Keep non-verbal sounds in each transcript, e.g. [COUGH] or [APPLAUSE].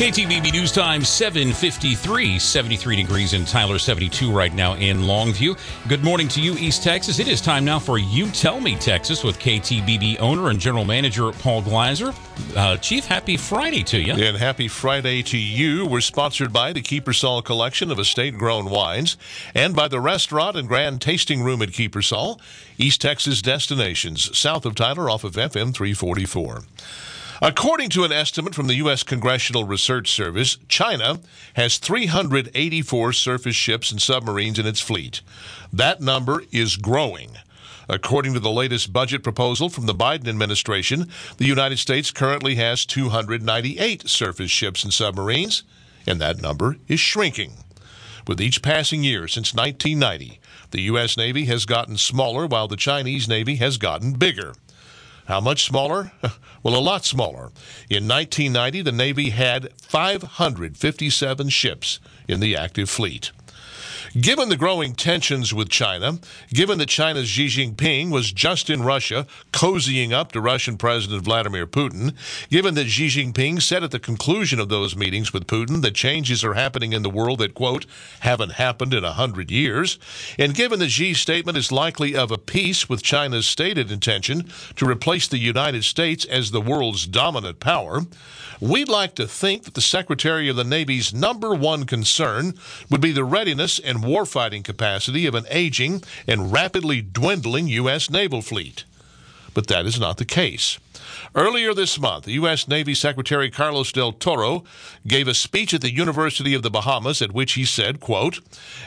KTBB News Time 753, 73 degrees in Tyler, 72 right now in Longview. Good morning to you, East Texas. It is time now for You Tell Me Texas with KTBB owner and general manager Paul Gleiser. Uh, Chief, happy Friday to you. And happy Friday to you. We're sponsored by the Kiepersol Collection of estate grown wines and by the restaurant and grand tasting room at Kiepersol, East Texas destinations, south of Tyler off of FM 344. According to an estimate from the U.S. Congressional Research Service, China has 384 surface ships and submarines in its fleet. That number is growing. According to the latest budget proposal from the Biden administration, the United States currently has 298 surface ships and submarines, and that number is shrinking. With each passing year since 1990, the U.S. Navy has gotten smaller while the Chinese Navy has gotten bigger. How much smaller? [LAUGHS] Well, a lot smaller. In 1990, the Navy had 557 ships in the active fleet. Given the growing tensions with China, given that China's Xi Jinping was just in Russia cozying up to Russian President Vladimir Putin, given that Xi Jinping said at the conclusion of those meetings with Putin that changes are happening in the world that, quote, haven't happened in a hundred years, and given that Xi's statement is likely of a piece with China's stated intention to replace the United States as the world's dominant power, we'd like to think that the Secretary of the Navy's number one concern would be the readiness and warfighting capacity of an aging and rapidly dwindling U.S. naval fleet. But that is not the case. Earlier this month, U.S. Navy Secretary Carlos del Toro gave a speech at the University of the Bahamas at which he said, quote,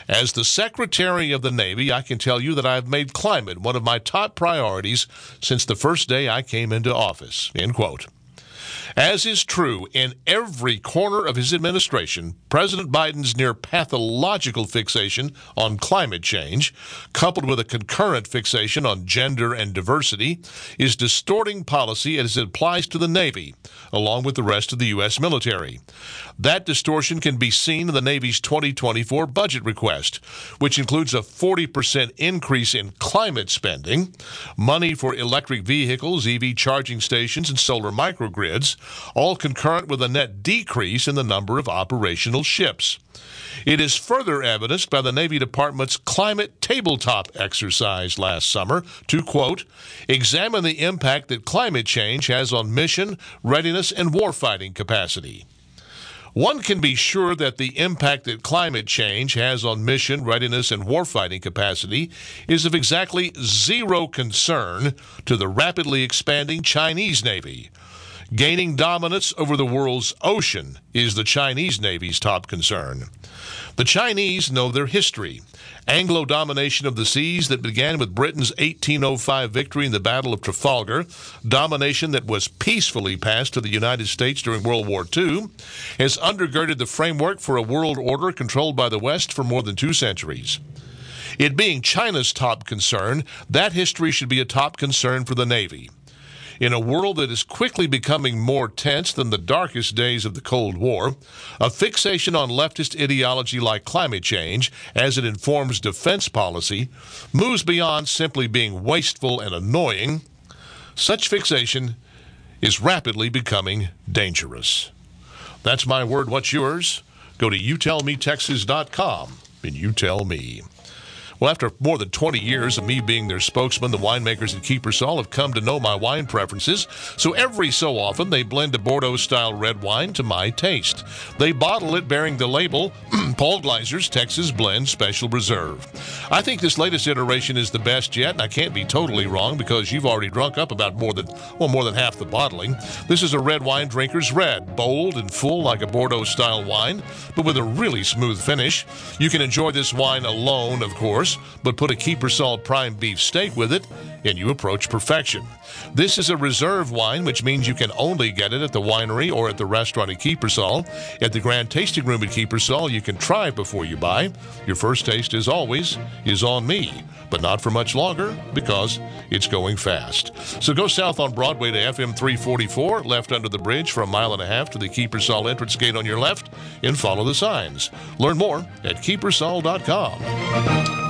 As the Secretary of the Navy, I can tell you that I've made climate one of my top priorities since the first day I came into office, end quote. As is true in every corner of his administration, President Biden's near pathological fixation on climate change, coupled with a concurrent fixation on gender and diversity, is distorting policy as it applies to the Navy, along with the rest of the U.S. military. That distortion can be seen in the Navy's 2024 budget request, which includes a 40% increase in climate spending, money for electric vehicles, EV charging stations, and solar microgrids, all concurrent with a net decrease in the number of operational ships. It is further evidenced by the Navy Department's climate tabletop exercise last summer to, quote, examine the impact that climate change has on mission, readiness, and warfighting capacity. One can be sure that the impact that climate change has on mission, readiness, and warfighting capacity is of exactly zero concern to the rapidly expanding Chinese Navy. Gaining dominance over the world's ocean is the Chinese Navy's top concern. The Chinese know their history. Anglo domination of the seas that began with Britain's 1805 victory in the Battle of Trafalgar, domination that was peacefully passed to the United States during World War II, has undergirded the framework for a world order controlled by the West for more than two centuries. It being China's top concern, that history should be a top concern for the Navy. In a world that is quickly becoming more tense than the darkest days of the Cold War, a fixation on leftist ideology like climate change as it informs defense policy moves beyond simply being wasteful and annoying. Such fixation is rapidly becoming dangerous. That's my word. What's yours? Go to youtellmetexas.com and you tell me. Well, after more than 20 years of me being their spokesman, the winemakers at Kiepersol have come to know my wine preferences, so every so often they blend a Bordeaux style red wine to my taste. They bottle it bearing the label [CLEARS THROAT] Paul Gleiser's Texas Blend Special Reserve. I think this latest iteration is the best yet, and I can't be totally wrong because you've already drunk up about more than, well, more than half the bottling. This is a red wine drinker's red, bold and full like a Bordeaux style wine, but with a really smooth finish. You can enjoy this wine alone, of course but put a Kiepersol prime beef steak with it, and you approach perfection. This is a reserve wine, which means you can only get it at the winery or at the restaurant at Kiepersol. At the Grand Tasting Room at Kiepersol, you can try before you buy. Your first taste, as always, is on me, but not for much longer because it's going fast. So go south on Broadway to FM 344, left under the bridge for a mile and a half to the Kiepersol entrance gate on your left, and follow the signs. Learn more at kiepersol.com.